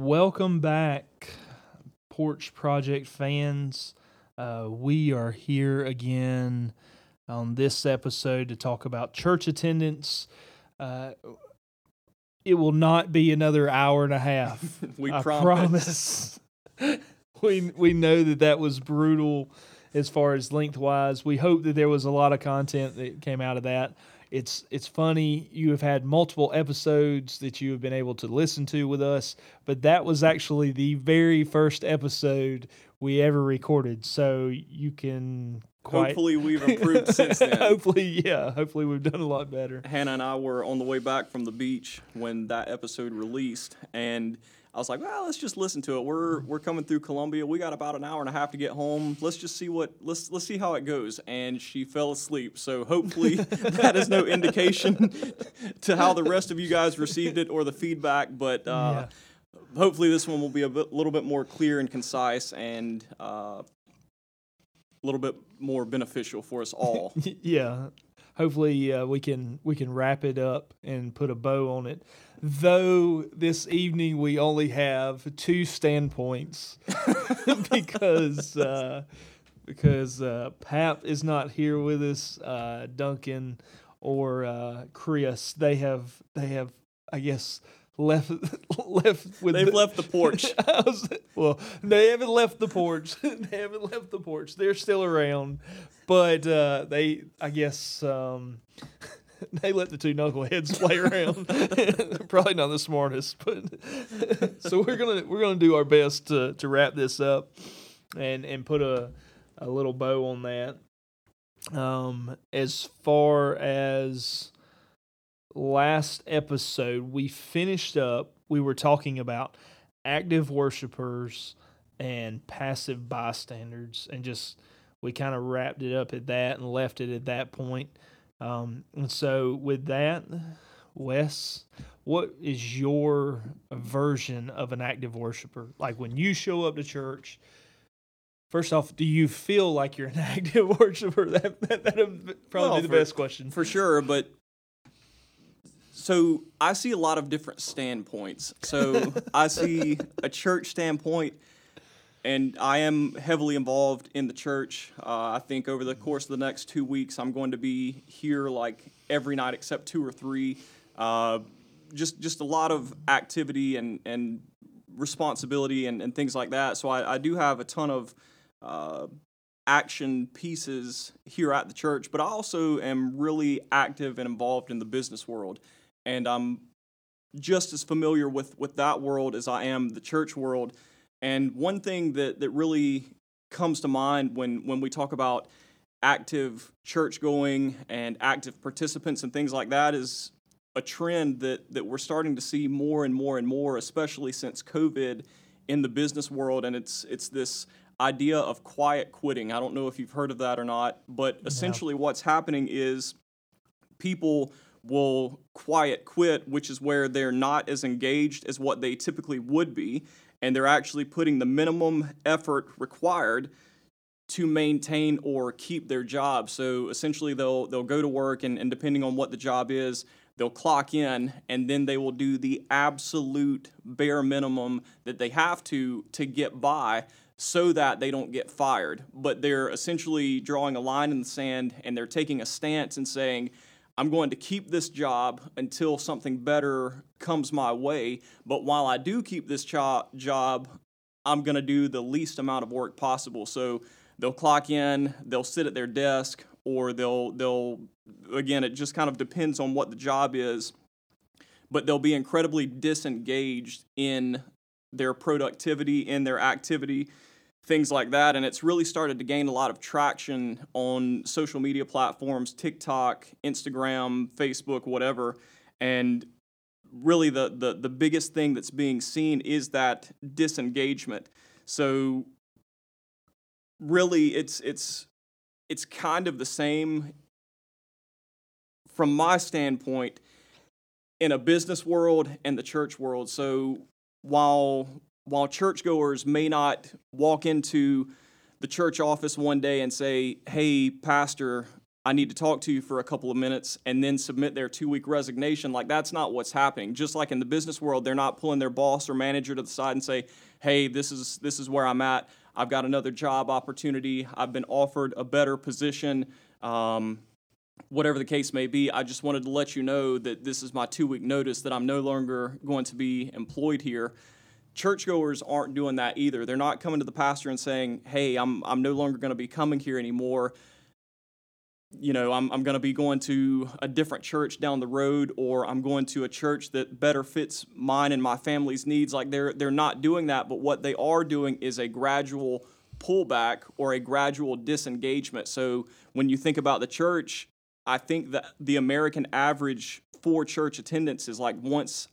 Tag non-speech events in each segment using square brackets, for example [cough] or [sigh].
Welcome back, Porch Project fans. Uh, we are here again on this episode to talk about church attendance. Uh, it will not be another hour and a half. [laughs] we I promise. promise. [laughs] we we know that that was brutal as far as lengthwise. We hope that there was a lot of content that came out of that. It's it's funny you have had multiple episodes that you have been able to listen to with us, but that was actually the very first episode we ever recorded. So you can quite Hopefully, we've improved since then. [laughs] hopefully, yeah, hopefully we've done a lot better. Hannah and I were on the way back from the beach when that episode released, and I was like, "Well, let's just listen to it. We're we're coming through Columbia. We got about an hour and a half to get home. Let's just see what let's let's see how it goes." And she fell asleep. So hopefully, [laughs] that is no indication to how the rest of you guys received it or the feedback. But uh, hopefully, this one will be a bit, little bit more clear and concise and. Uh, a little bit more beneficial for us all. [laughs] yeah hopefully uh, we can we can wrap it up and put a bow on it though this evening we only have two standpoints [laughs] because uh, because uh, pap is not here with us uh, duncan or uh, chris they have they have i guess left [laughs] left with They've the- left the porch. [laughs] Was- well, they haven't left the porch. they haven't left the porch. They're still around, but uh, they, I guess, um, [laughs] they let the two knuckleheads play around. [laughs] Probably not the smartest, but [laughs] so we're gonna we're gonna do our best to to wrap this up and and put a a little bow on that. Um, as far as last episode, we finished up. We were talking about active worshipers and passive bystanders, and just we kind of wrapped it up at that and left it at that point. Um, and so, with that, Wes, what is your version of an active worshiper? Like when you show up to church, first off, do you feel like you're an [laughs] active worshiper? That that that'd probably Well, be the for- best question. for sure, but so I see a lot of different standpoints. So [laughs] I see a church standpoint, and I am heavily involved in the church. Uh, I think over the course of the next two weeks, I'm going to be here like every night except two or three. Uh, just just a lot of activity and and responsibility and, and things like that. So I, I do have a ton of uh, action pieces here at the church, but I also am really active and involved in the business world. And I'm just as familiar with, with that world as I am the church world. And one thing that, that really comes to mind when, when we talk about active church going and active participants and things like that is a trend that, that we're starting to see more and more and more, especially since COVID in the business world. And it's, it's this idea of quiet quitting. I don't know if you've heard of that or not, but essentially what's happening is people will quiet quit, which is where they're not as engaged as what they typically would be, and they're actually putting the minimum effort required to maintain or keep their job. So essentially they'll they'll go to work and, and depending on what the job is, they'll clock in and then they will do the absolute bare minimum that they have to to get by so that they don't get fired. But they're essentially drawing a line in the sand and they're taking a stance and saying, I'm going to keep this job until something better comes my way. But while I do keep this jo- job, I'm going to do the least amount of work possible. So they'll clock in, they'll sit at their desk, or they'll they'll again it just kind of depends on what the job is, but they'll be incredibly disengaged in their productivity, in their activity, things like that. And it's really started to gain a lot of traction on social media platforms, TikTok, Instagram, Facebook, whatever. And really the, the, the biggest thing that's being seen is that disengagement. So really it's it's it's kind of the same from my standpoint in a business world and the church world. So while while churchgoers may not walk into the church office one day and say, "Hey, pastor, I need to talk to you for a couple of minutes and then submit their two week resignation. Like, that's not what's happening. Just like in the business world, they're not pulling their boss or manager to the side and say, hey, this is, this is where I'm at. I've got another job opportunity. I've been offered a better position. Um, whatever the case may be, I just wanted to let you know that this is my two week notice that I'm no longer going to be employed here. Churchgoers aren't doing that either. They're not coming to the pastor and saying, Hey, I'm, I'm no longer going to be coming here anymore. You know, I'm, I'm going to be going to a different church down the road, or I'm going to a church that better fits mine and my family's needs. Like they're, they're not doing that, but what they are doing is a gradual pullback or a gradual disengagement. So when you think about the church, I think that the American average for church attendance is like once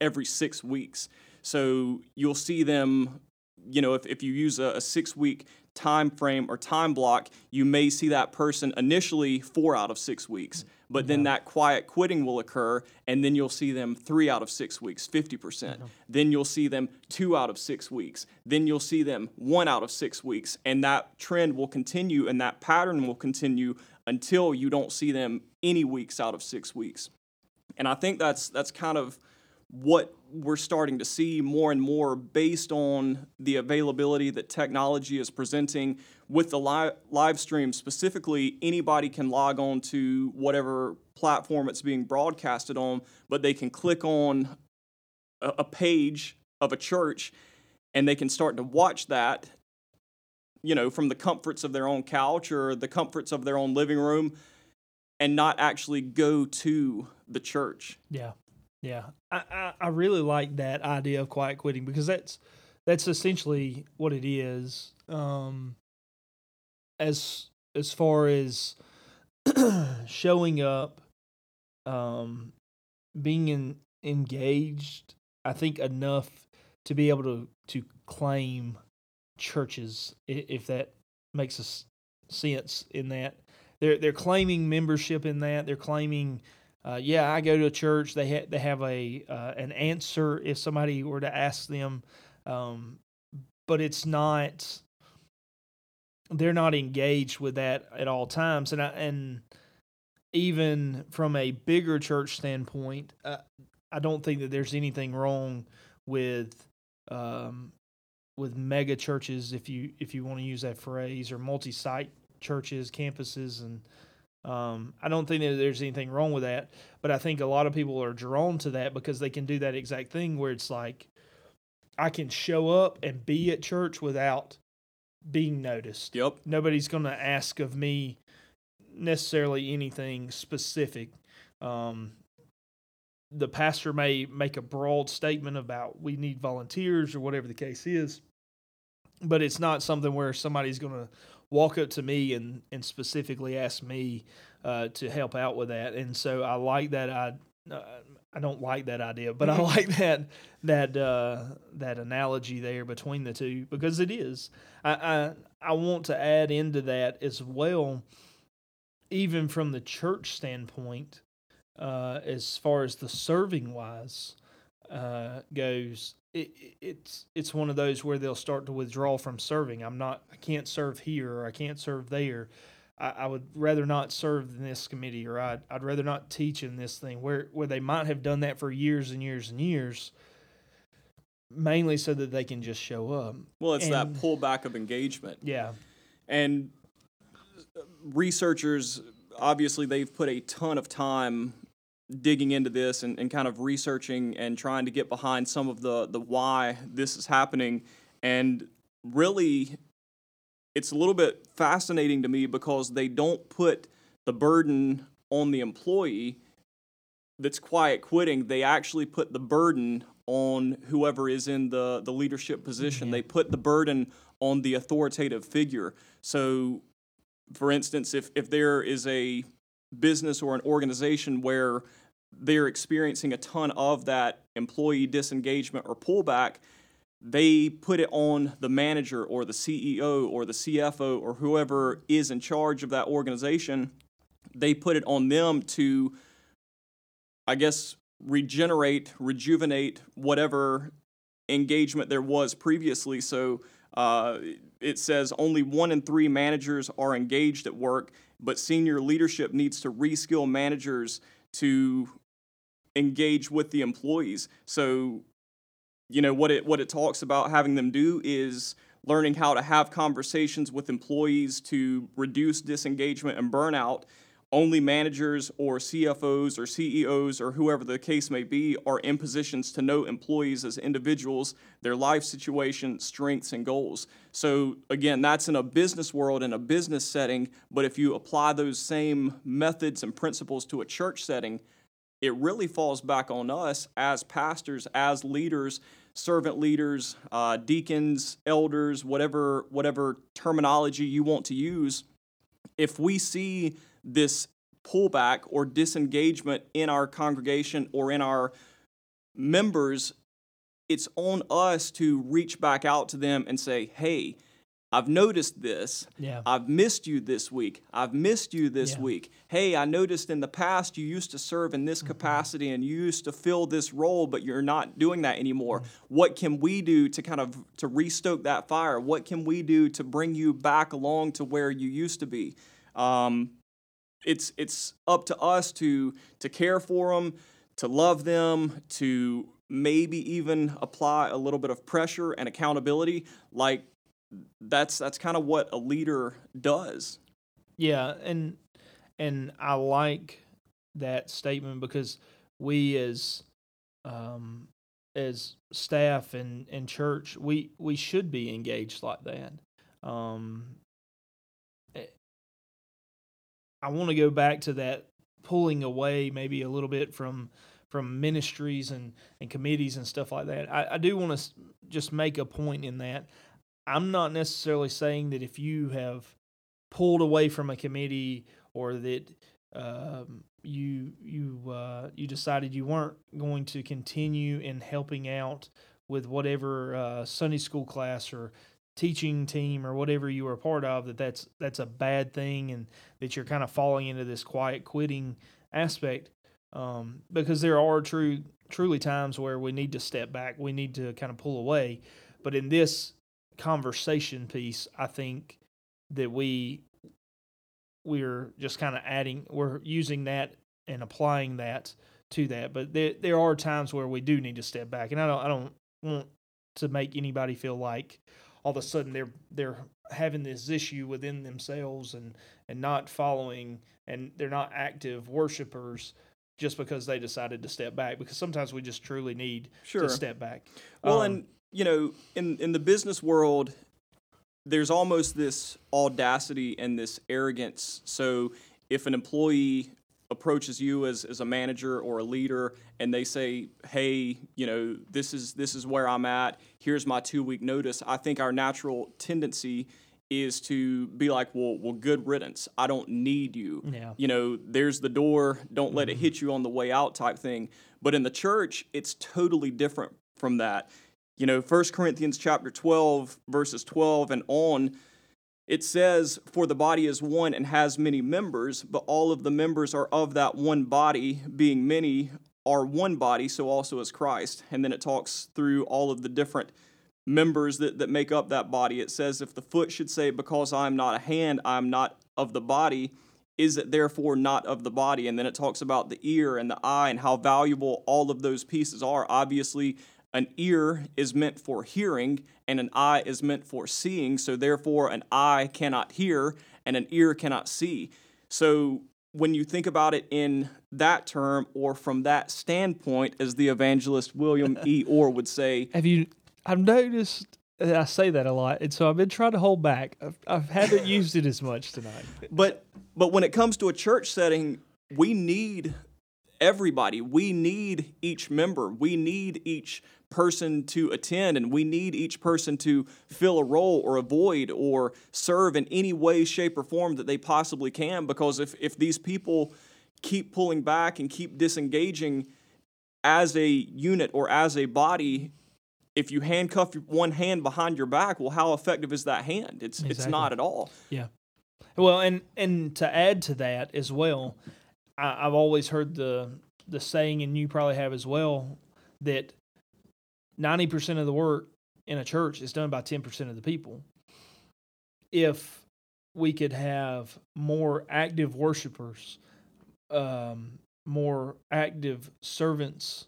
every six weeks. So you'll see them, you know, if, if you use a, a six week time frame or time block, you may see that person initially four out of six weeks, but then that quiet quitting will occur, and then you'll see them three out of six weeks, 50%. percent Then you'll see them two out of six weeks. Then you'll see them one out of six weeks, and that trend will continue and that pattern will continue until you don't see them any weeks out of six weeks. And I think that's that's kind of what we're starting to see more and more based on the availability that technology is presenting with the live, live stream. Specifically anybody can log on to whatever platform it's being broadcasted on but they can click on a, a page of a church and they can start to watch that you know from the comforts of their own couch or the comforts of their own living room and not actually go to the church. Yeah, yeah. I, I, I really like that idea of quiet quitting because that's that's essentially what it is. Um, as as far as [clears throat] showing up, um, being in, engaged, I think enough to be able to to claim churches, if that makes us sense in that they're they're claiming membership in that they're claiming uh, yeah I go to a church. They ha- they have a uh, an answer if somebody were to ask them um, but it's not they're not engaged with that at all times. And I, and even from a bigger church standpoint uh, I don't think that there's anything wrong with um, with mega churches if you if you want to use that phrase or multi-site churches campuses and um, i don't think that there's anything wrong with that but i think a lot of people are drawn to that because they can do that exact thing where it's like i can show up and be at church without being noticed yep nobody's going to ask of me necessarily anything specific. Um, the pastor may make a broad statement about we need volunteers or whatever the case is, but it's not something where somebody's going to walk up to me and, and specifically ask me uh, to help out with that. And so I like that. I uh, I don't like that idea, but I like that that uh, that analogy there between the two because it is. I, I I want to add into that as well, even from the church standpoint, uh, as far as the serving wise uh, goes. It, it's it's one of those where they'll start to withdraw from serving. I'm not. I can't serve here or I can't serve there. I, I would rather not serve in this committee or I'd, I'd rather not teach in this thing where, where they might have done that for years and years and years, mainly so that they can just show up. well it's that And- pullback of engagement Yeah. and researchers obviously they've put a ton of time digging into this and, and kind of researching and trying to get behind some of the the why this is happening. And really it's a little bit fascinating to me because they don't put the burden on the employee that's quiet quitting. They actually put the burden on whoever is in the the leadership position. Yeah. they put the burden on the authoritative figure. So for instance if if there is a business or an organization where they're experiencing a ton of that employee disengagement or pullback they put it on the manager or the CEO or the CFO or whoever is in charge of that organization. They put it on them to, I guess, regenerate, rejuvenate whatever engagement there was previously. So, uh, it says only one in three managers are engaged at work, but senior leadership needs to reskill managers to engage with the employees. So, you know what it what it talks about having them do is learning how to have conversations with employees to reduce disengagement and burnout only managers or CFOs or CEOs or whoever the case may be are in positions to know employees as individuals, their life situation, strengths, and goals. So, again, that's in a business world, in a business setting, but if you apply those same methods and principles to a church setting, it really falls back on us as pastors, as leaders, servant leaders, uh, deacons, elders, whatever whatever terminology you want to use. If we see this pullback or disengagement in our congregation or in our members, it's on us to reach back out to them and say, hey, I've noticed this. Yeah. I've missed you this week. I've missed you this Yeah. week. Hey, I noticed in the past you used to serve in Mm-hmm. this capacity and you used to fill this role, but you're not doing that anymore. Mm-hmm. What can we do to kind of to restoke that fire? What can we do to bring you back along to where you used to be? Um, it's it's up to us to to care for them, to love them, to maybe even apply a little bit of pressure and accountability. Like that's that's kind of what a leader does. Yeah, and and I like that statement because we as um as staff and and church we we should be engaged like that. Um I want to go back to that pulling away maybe a little bit from from ministries and and committees and stuff like that. I, I do want to just make a point in that. I'm not necessarily saying that if you have pulled away from a committee or that um, you you uh, you decided you weren't going to continue in helping out with whatever uh, Sunday school class or teaching team or whatever you were a part of that that's that's a bad thing and that you're kind of falling into this quiet quitting aspect. Um, because there are true truly times where we need to step back we need to kind of pull away. But in this conversation piece i think that we we're just kind of adding we're using that and applying that to that. But there there are times where we do need to step back and I don't I don't want to make anybody feel like all of a sudden they're they're having this issue within themselves and and not following and they're not active worshipers just because they decided to step back because sometimes we just truly need Sure. to step back. Well, Um, and you know, in in the business world, there's almost this audacity and this arrogance. So if an employee approaches you as, as a manager or a leader and they say, "Hey, you know, this is this is where I'm at. Here's my two week notice." I think our natural tendency is to be like, "Well, well, good riddance. I don't need you." Yeah. You know, there's the door. Don't let it mm-hmm. hit you on the way out, type thing. But in the church, it's totally different from that. You know, 1 Corinthians chapter 12, verses 12 and on, it says, For the body is one and has many members, but all of the members are of that one body, being many are one body, so also is Christ. And then it talks through all of the different members that, that make up that body. It says, If the foot should say, Because I am not a hand, I am not of the body, is it therefore not of the body? And then it talks about the ear and the eye and how valuable all of those pieces are. Obviously, an ear is meant for hearing and an eye is meant for seeing. So, therefore, an eye cannot hear and an ear cannot see. So, when you think about it in that term or from that standpoint, as the evangelist William E. [laughs] Orr would say, Have you? I've noticed that I say that a lot, and so I've been trying to hold back. I've, I haven't [laughs] used it as much tonight. but but when it comes to a church setting, we need everybody. We need each member. We need each person to attend and we need each person to fill a role or a void or serve in any way shape or form that they possibly can because if if these people keep pulling back and keep disengaging as a unit or as a body if you handcuff one hand behind your back well how effective is that hand? It's it's not at all. Yeah. Well, and and to add to that as well, I, I've always heard the the saying, and you probably have as well, that ninety percent of the work in a church is done by ten percent of the people. if we could have more active worshipers, um, more active servants,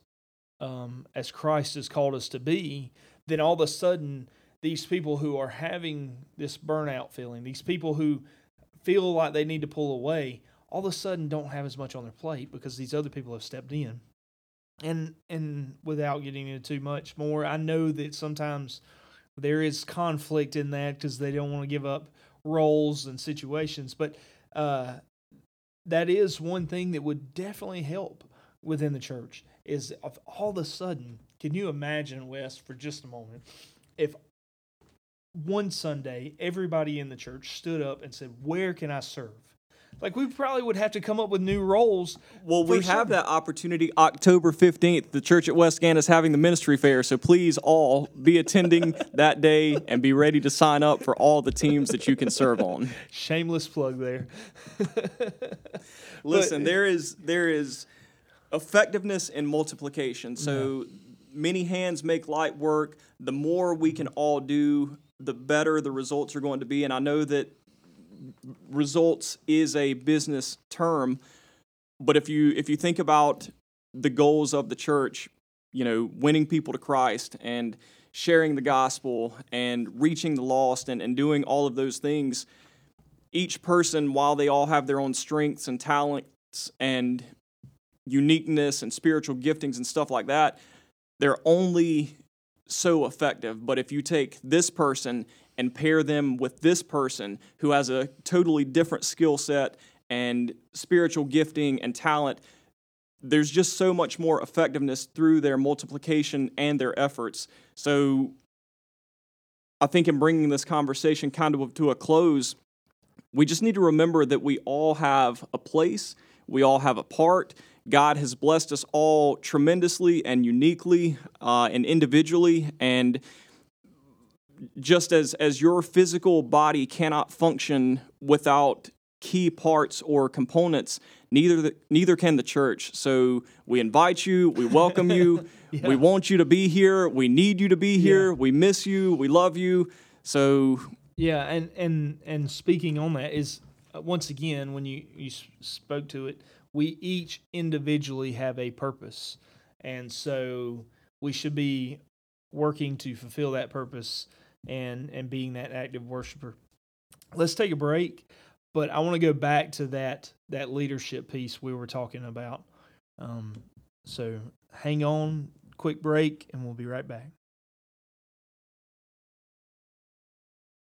um, as Christ has called us to be, then all of a sudden, these people who are having this burnout feeling, these people who feel like they need to pull away, all of a sudden don't have as much on their plate because these other people have stepped in. And and without getting into too much more, I know that sometimes there is conflict in that because they don't want to give up roles and situations, but uh, that is one thing that would definitely help within the church. Is if all of a sudden, can you imagine, Wes, for just a moment, if one Sunday everybody in the church stood up and said, "Where can I serve?" Like we probably would have to come up with new roles. Well, we have that opportunity October 15th. The church at West Gann is having the ministry fair, so please all be attending [laughs] that day and be ready to sign up for all the teams that you can serve on. [laughs] Shameless plug there. [laughs] Listen, there is there is effectiveness in multiplication. So many hands make light work. The more we can all do, the better the results are going to be. And I know that results is a business term, but if you if you think about the goals of the church, you know, winning people to Christ and sharing the gospel and reaching the lost and, and doing all of those things, each person, while they all have their own strengths and talents and uniqueness and spiritual giftings and stuff like that, they're only so effective. But if you take this person and pair them with this person who has a totally different skill set and spiritual gifting and talent, there's just so much more effectiveness through their multiplication and their efforts. So I think in bringing this conversation kind of to a close, we just need to remember that we all have a place, we all have a part. God has blessed us all tremendously and uniquely uh, and individually. And just as, as your physical body cannot function without key parts or components, neither, the, neither can the church. So we invite you, we welcome you, [laughs] Yeah. we want you to be here, we need you to be here, we miss you, we love you. So Yeah, and and and speaking on that is uh, once again when you you spoke to it, we each individually have a purpose, and so we should be working to fulfill that purpose and and being that active worshiper. Let's take a break, but I want to go back to that that leadership piece we were talking about. Um, so hang on, quick break, and we'll be right back.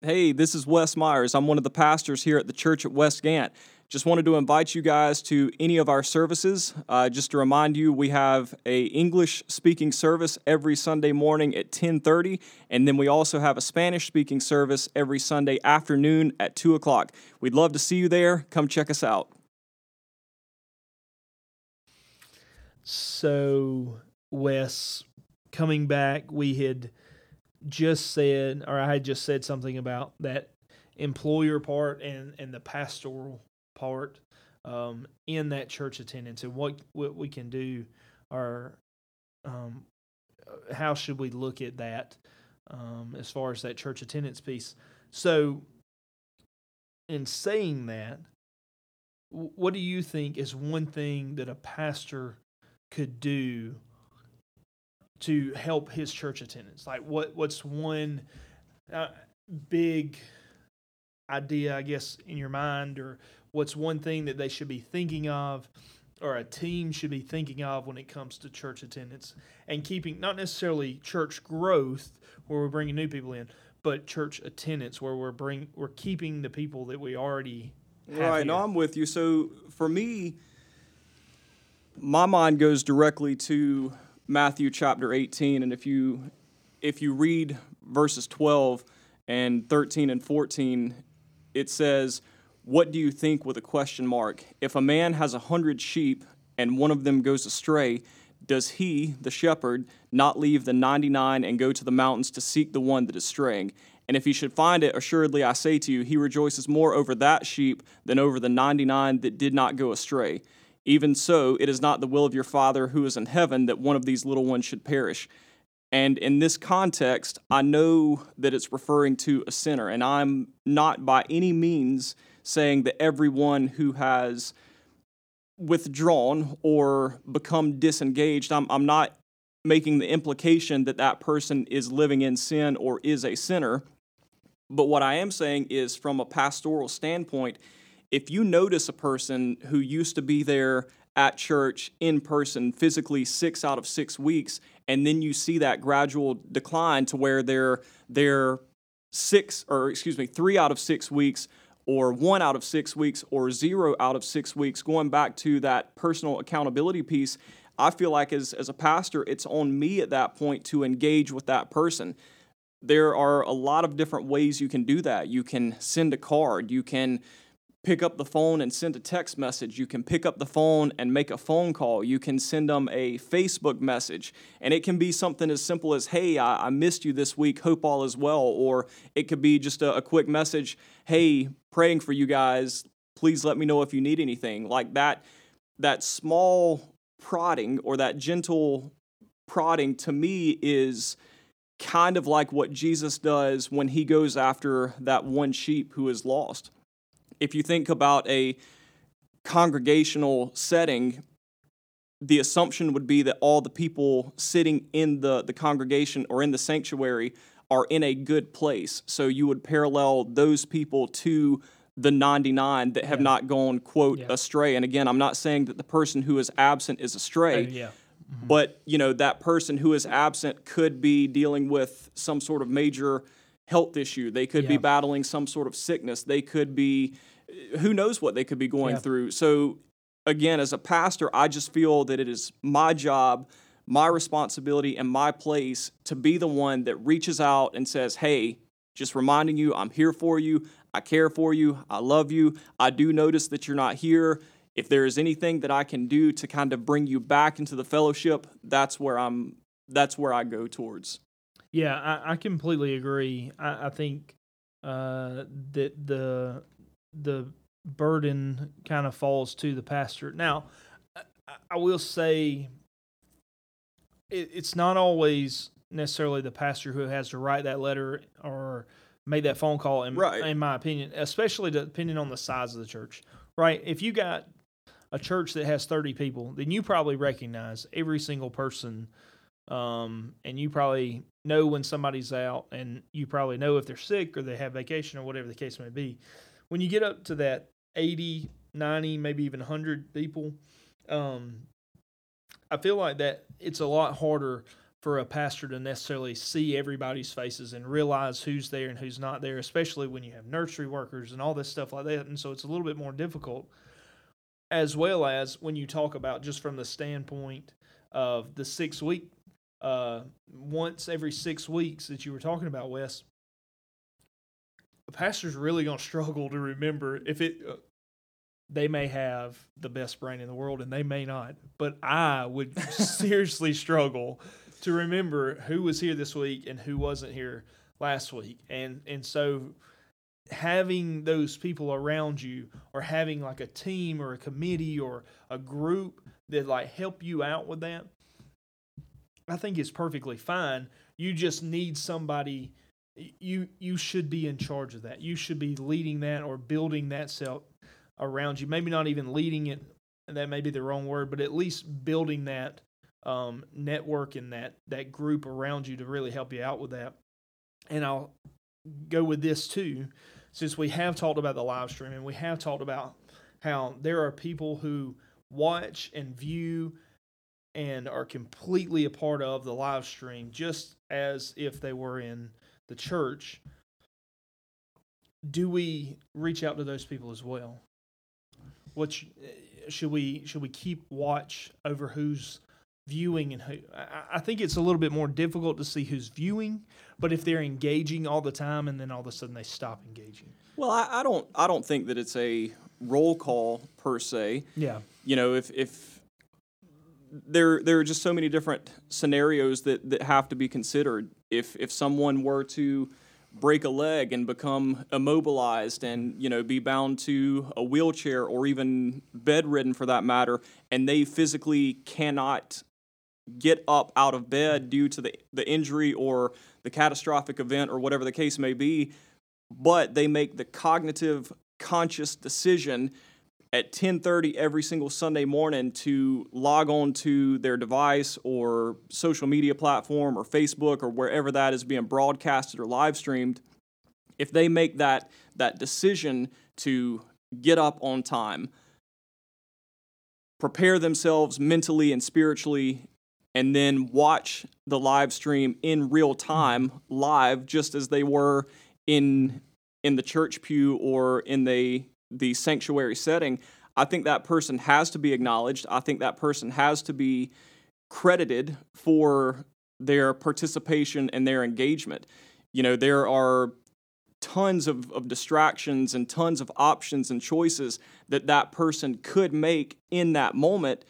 Hey, this is Wes Myers. I'm one of the pastors here at the church at West Gant. Just wanted to invite you guys to any of our services. Uh, just to remind you, we have a English speaking service every Sunday morning at 10:30, and then we also have a Spanish speaking service every Sunday afternoon at 2 o'clock. We'd love to see you there. Come check us out. So, Wes, coming back, we had just said, or I had just said something about that employer part and and the pastoral part um, in that church attendance and what what we can do, or um, how should we look at that um, as far as that church attendance piece. So, in saying that, what do you think is one thing that a pastor could do to help his church attendance? Like, what what's one uh, big idea, I guess, in your mind, or what's one thing that they should be thinking of, or a team should be thinking of when it comes to church attendance and keeping not necessarily church growth where we're bringing new people in, but church attendance where we're bring we're keeping the people that we already have Right, no. I'm with you. So for me, my mind goes directly to Matthew chapter 18, and if you if you read verses 12 and 13 and 14, it says, "What do you think?" with a question mark. If a man has a hundred sheep and one of them goes astray, does he, the shepherd, not leave the 99 and go to the mountains to seek the one that is straying? And if he should find it, assuredly I say to you, he rejoices more over that sheep than over the 99 that did not go astray. Even so, it is not the will of your Father who is in heaven that one of these little ones should perish. And in this context, I know that it's referring to a sinner, and I'm not by any means saying that everyone who has withdrawn or become disengaged, I'm, I'm not making the implication that that person is living in sin or is a sinner. But what I am saying is, from a pastoral standpoint, if you notice a person who used to be there at church in person physically six out of six weeks, and then you see that gradual decline to where they're they're six or excuse me three out of six weeks or one out of six weeks or zero out of six weeks going back to that personal accountability piece i feel like as, as a pastor it's on me at that point to engage with that person. There are a lot of different ways you can do that. You can send a card. You can pick up the phone and send a text message. You can pick up the phone and make a phone call. You can send them a Facebook message. And it can be something as simple as, hey, I, I missed you this week. Hope all is well. Or it could be just a, a quick message, hey, praying for you guys. Please let me know if you need anything. Like that, that small prodding or that gentle prodding to me is kind of like what Jesus does when he goes after that one sheep who is lost if you think about a congregational setting, the assumption would be that all the people sitting in the, the congregation or in the sanctuary are in a good place. So you would parallel those people to the 99 that have yeah. not gone, quote, yeah. astray. And again, I'm not saying that the person who is absent is astray. Uh, yeah. Mm-hmm. But you know that person who is absent could be dealing with some sort of major health issue. They could yeah. be battling some sort of sickness. They could be, who knows what they could be going yeah. through. So, again, as a pastor, I just feel that it is my job, my responsibility, and my place to be the one that reaches out and says, hey, just reminding you, I'm here for you. I care for you. I love you. I do notice that you're not here. If there is anything that I can do to kind of bring you back into the fellowship, that's where I'm that's where I go towards. Yeah, I, I completely agree. I, I think uh, that the the burden kind of falls to the pastor. Now, I, I will say it, it's not always necessarily the pastor who has to write that letter or make that phone call. In, right. in my opinion, especially depending on the size of the church. Right. If you got a church that has 30 people, then you probably recognize every single person um, and you probably know when somebody's out, and you probably know if they're sick or they have vacation or whatever the case may be. When you get up to that 80, 90, maybe even 100 people, um, I feel like that it's a lot harder for a pastor to necessarily see everybody's faces and realize who's there and who's not there, especially when you have nursery workers and all this stuff like that. And so it's a little bit more difficult, as well as when you talk about just from the standpoint of the six week uh, once every six weeks that you were talking about, Wes, the pastor's really going to struggle to remember if it. Uh, they may have the best brain in the world and they may not, but I would [laughs] seriously struggle to remember who was here this week and who wasn't here last week. And and so having those people around you or having like a team or a committee or a group that like help you out with that I think is perfectly fine. You just need somebody you you should be in charge of that. You should be leading that or building that self around you. Maybe not even leading it, that may be the wrong word, but at least building that um, network and that that group around you to really help you out with that. And I'll go with this too, since we have talked about the live stream and we have talked about how there are people who watch and view and are completely a part of the live stream, just as if they were in the church, do we reach out to those people as well? What eh, should we should we keep watch over who's viewing and who? I think it's a little bit more difficult to see who's viewing, but if they're engaging all the time and then all of a sudden they stop engaging. Well, I, I don't I don't think that it's a roll call per se. Yeah. You know, if if there there are just so many different scenarios that, that have to be considered. If if someone were to break a leg and become immobilized and you know be bound to a wheelchair or even bedridden for that matter and they physically cannot get up out of bed due to the, the injury or the catastrophic event or whatever the case may be, but they make the cognitive conscious decision at 10:30 every single Sunday morning to log on to their device or social media platform or Facebook or wherever that is being broadcasted or live streamed. If they make that that decision to get up on time prepare themselves mentally and spiritually and then watch the live stream in real time live just as they were in in the church pew or in the the sanctuary setting, I think that person has to be acknowledged. I think that person has to be credited for their participation and their engagement. You know, there are tons of, of distractions and tons of options and choices that that person could make in that moment.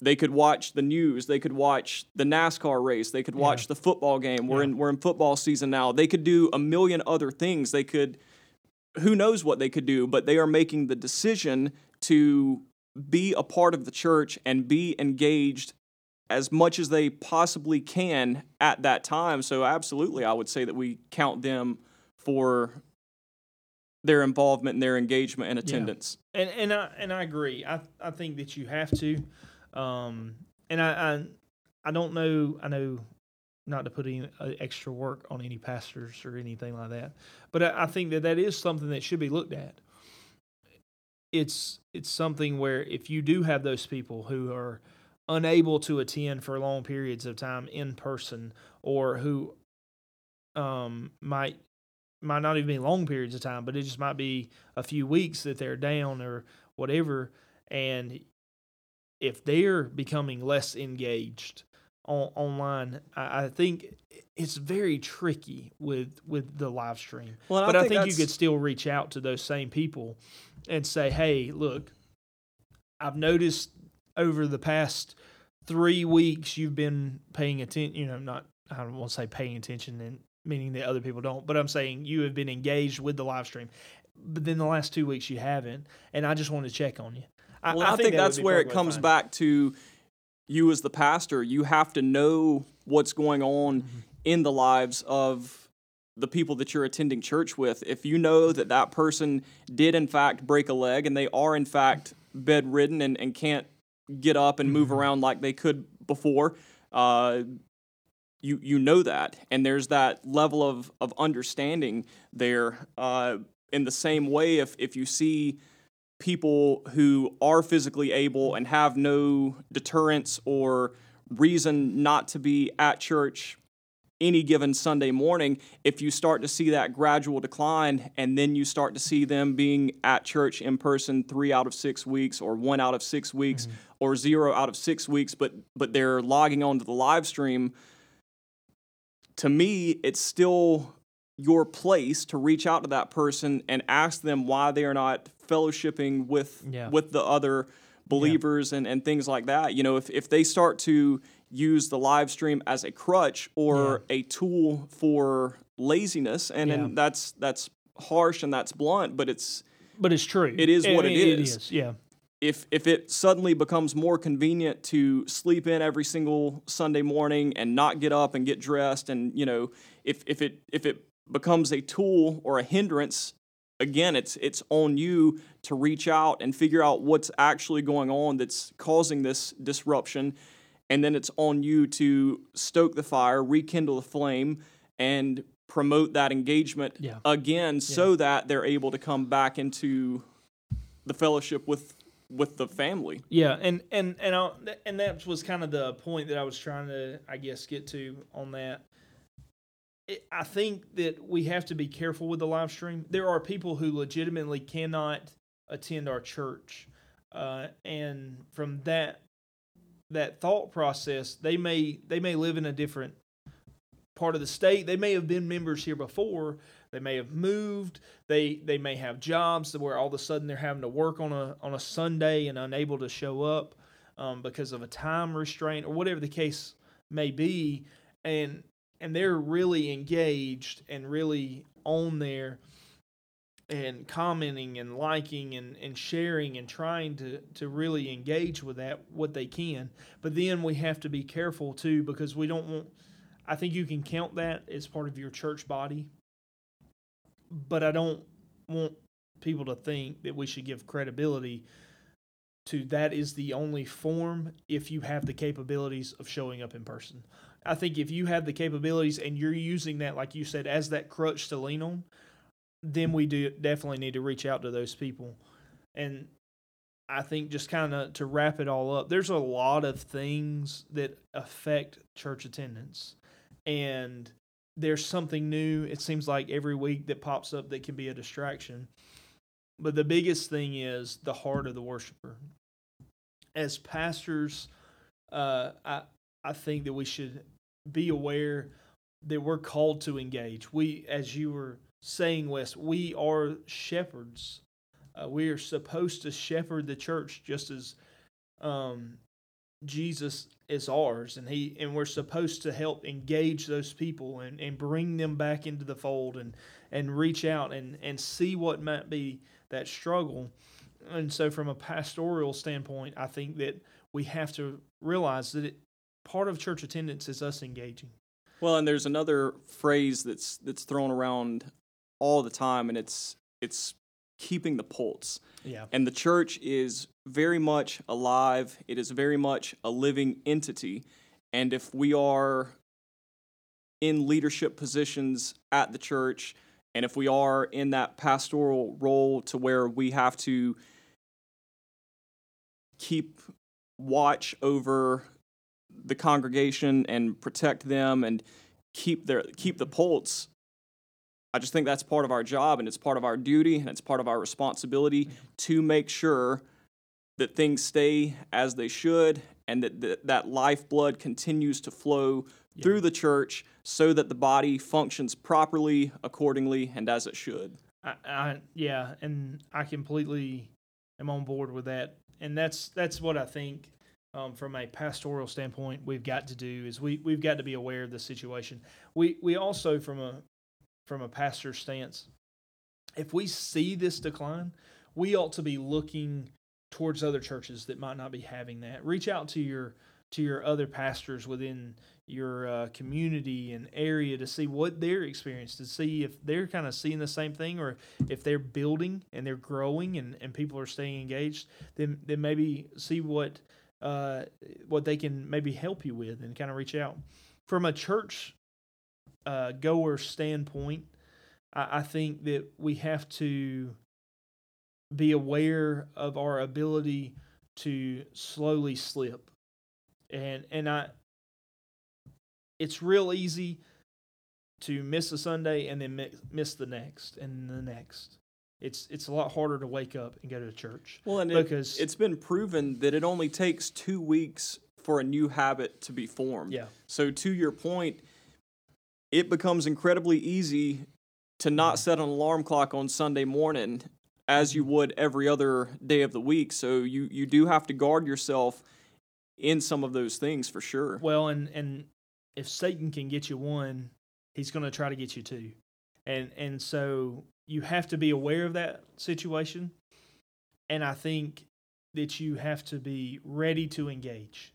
They could watch the news. They could watch the NASCAR race. They could watch the football game. We're in we're in football season now. They could do a million other things. They could who knows what they could do, but they are making the decision to be a part of the church and be engaged as much as they possibly can at that time. So, absolutely, I would say that we count them for their involvement and their engagement and attendance. And and I and I agree. I I think that you have to. Um, and I, I I don't know. I know not to put any uh, extra work on any pastors or anything like that, but I, I think that that is something that should be looked at. It's it's something where if you do have those people who are unable to attend for long periods of time in person, or who um, might might not even be long periods of time, but it just might be a few weeks that they're down or whatever, and if they're becoming less engaged on, online, I, I think it's very tricky with with the live stream. Well, but I I think think, you could still reach out to those same people and say, "Hey, look, I've noticed over the past three weeks you've been paying attention. You know, not I don't want to say paying attention and meaning that other people don't, but I'm saying you have been engaged with the live stream. But then the last two weeks you haven't, and I just want to check on you. I, Well, I, think, that that's where it comes back to you as the pastor. You have to know what's going on Mm-hmm. in the lives of the people that you're attending church with. If you know that that person did, in fact, break a leg and they are, in fact, bedridden and, and can't get up and Mm-hmm. move around like they could before, uh, you you know that, and there's that level of of understanding there. Uh, in the same way, if if you see people who are physically able and have no deterrence or reason not to be at church any given Sunday morning, if you start to see that gradual decline and then you start to see them being at church in person three out of six weeks or one out of six weeks mm-hmm. or zero out of six weeks, but but they're logging onto the live stream, to me, it's still your place to reach out to that person and ask them why they are not fellowshipping with Yeah. with the other believers and, and things like that. You know, if, if they start to use the live stream as a crutch or a tool for laziness, and, Yeah. and that's that's harsh and that's blunt, but it's But it's true. It is I what it It is. is. Yeah. if if it suddenly becomes more convenient to sleep in every single Sunday morning and not get up and get dressed and you know if if it if it becomes a tool or a hindrance again it's it's on you to reach out and figure out what's actually going on that's causing this disruption and then it's on you to stoke the fire rekindle the flame and promote that engagement Yeah. again so that they're able to come back into the fellowship with with the family. Yeah, and and and I, and that was kind of the point that I was trying to, I guess, get to on that. I think that we have to be careful with the live stream. There are people who legitimately cannot attend our church, uh, and from that that thought process, they may they may live in a different part of the state. They may have been members here before. They may have moved. They they may have jobs where all of a sudden they're having to work on a on a Sunday and unable to show up um, because of a time restraint or whatever the case may be, and and they're really engaged and really on there. and commenting and liking and, and sharing and trying to, to really engage with that what they can. But then we have to be careful too because we don't want I think you can count that as part of your church body. But I don't want people to think that we should give credibility to that is the only form if you have the capabilities of showing up in person. I think if you have the capabilities and you're using that, like you said, as that crutch to lean on, then we do definitely need to reach out to those people. And I think just kind of to wrap it all up, there's a lot of things that affect church attendance. And there's something new, it seems like every week that pops up that can be a distraction. But the biggest thing is the heart of the worshiper. As pastors, uh, I I think that we should be aware that we're called to engage. We, as you were saying, Wes, we are shepherds. Uh, we are supposed to shepherd the church just as um, Jesus is ours, and he and we're supposed to help engage those people and, and bring them back into the fold and and reach out and and see what might be that struggle. And so, from a pastoral standpoint, I think that we have to realize that it, part of church attendance is us engaging. Well, and there's another phrase that's that's thrown around all the time, and it's it's keeping the pulse. Yeah. And the church is very much alive. It is very much a living entity. And if we are in leadership positions at the church, and if we are in that pastoral role to where we have to keep watch over the congregation and protect them and keep their keep the pulse I just think that's part of our job and it's part of our duty and it's part of our responsibility mm-hmm. to make sure that things stay as they should and that that, that lifeblood continues to flow yeah. through the church so that the body functions properly, accordingly, and as it should. I, I yeah, and I completely am on board with that, and that's that's what I think. Um, from a pastoral standpoint, we've got to do is we we've got to be aware of the situation. We we also from a from a pastor's stance. If we see this decline, we ought to be looking towards other churches that might not be having that. Reach out to your to your other pastors within your uh, community and area to see what they're experiencing, to see if they're kind of seeing the same thing or if they're building and they're growing and, and people are staying engaged then then maybe see what uh, what they can maybe help you with and kind of reach out from a church uh, goer standpoint, I, I think that we have to be aware of our ability to slowly slip. And and I it's real easy to miss a Sunday and then miss the next and the next. It's it's a lot harder to wake up and go to church. Well, and because it, it's been proven that it only takes two weeks for a new habit to be formed. Yeah. So to your point, it becomes incredibly easy to not mm-hmm. set an alarm clock on Sunday morning as you mm-hmm. would every other day of the week. So you you do have to guard yourself in some of those things for sure. Well, and and if Satan can get you one, he's going to try to get you two. And and so you have to be aware of that situation. And I think that you have to be ready to engage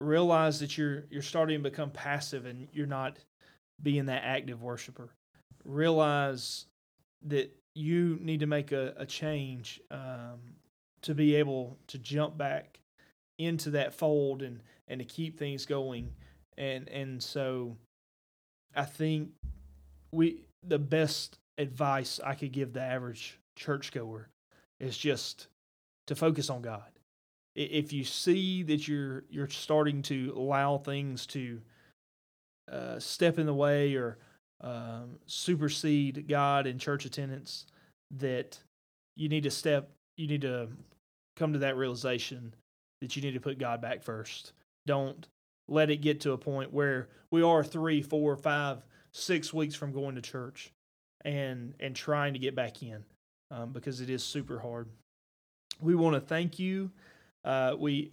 realize that you're you're starting to become passive and you're not being that active worshiper. Realize that you need to make a, a change um, to be able to jump back into that fold and and to keep things going. And and so I think we the best advice I could give the average churchgoer is just to focus on God if you see that you're you're starting to allow things to uh, step in the way or um, supersede God in church attendance, that you need to step, you need to come to that realization that you need to put God back first. Don't let it get to a point where we are three, four, five, six weeks from going to church and and trying to get back in um, because it is super hard. We want to thank you uh, we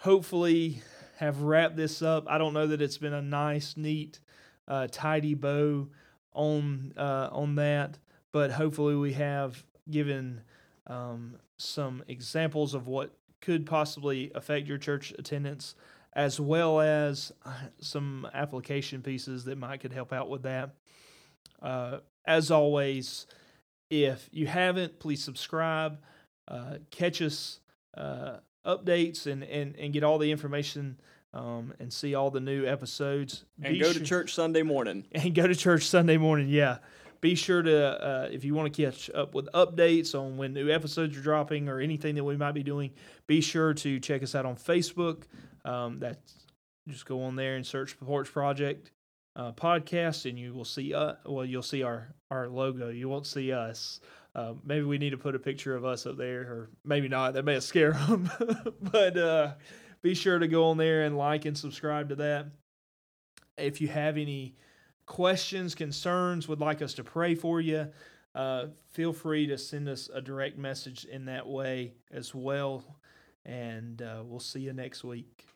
hopefully have wrapped this up. I don't know that it's been a nice, neat, uh, tidy bow on uh, on that, but hopefully we have given um, some examples of what could possibly affect your church attendance, as well as uh, some application pieces that might could help out with that. Uh, as always, if you haven't, please subscribe. Uh, catch us uh, updates and, and, and get all the information um, and see all the new episodes. And Be go sure- to church Sunday morning. [laughs] and go to church Sunday morning. Yeah. Be sure to, uh, if you want to catch up with updates on when new episodes are dropping or anything that we might be doing, be sure to check us out on Facebook. Um, that's just go on there and search Porch Project uh, podcast, and you will see. Uh, well, you'll see our our logo. You won't see us. Uh, maybe we need to put a picture of us up there, or maybe not. That may scare [laughs] them. but uh, be sure to go on there and like and subscribe to that. If you have any questions, concerns, would like us to pray for you, uh, feel free to send us a direct message in that way as well. And uh, we'll see you next week.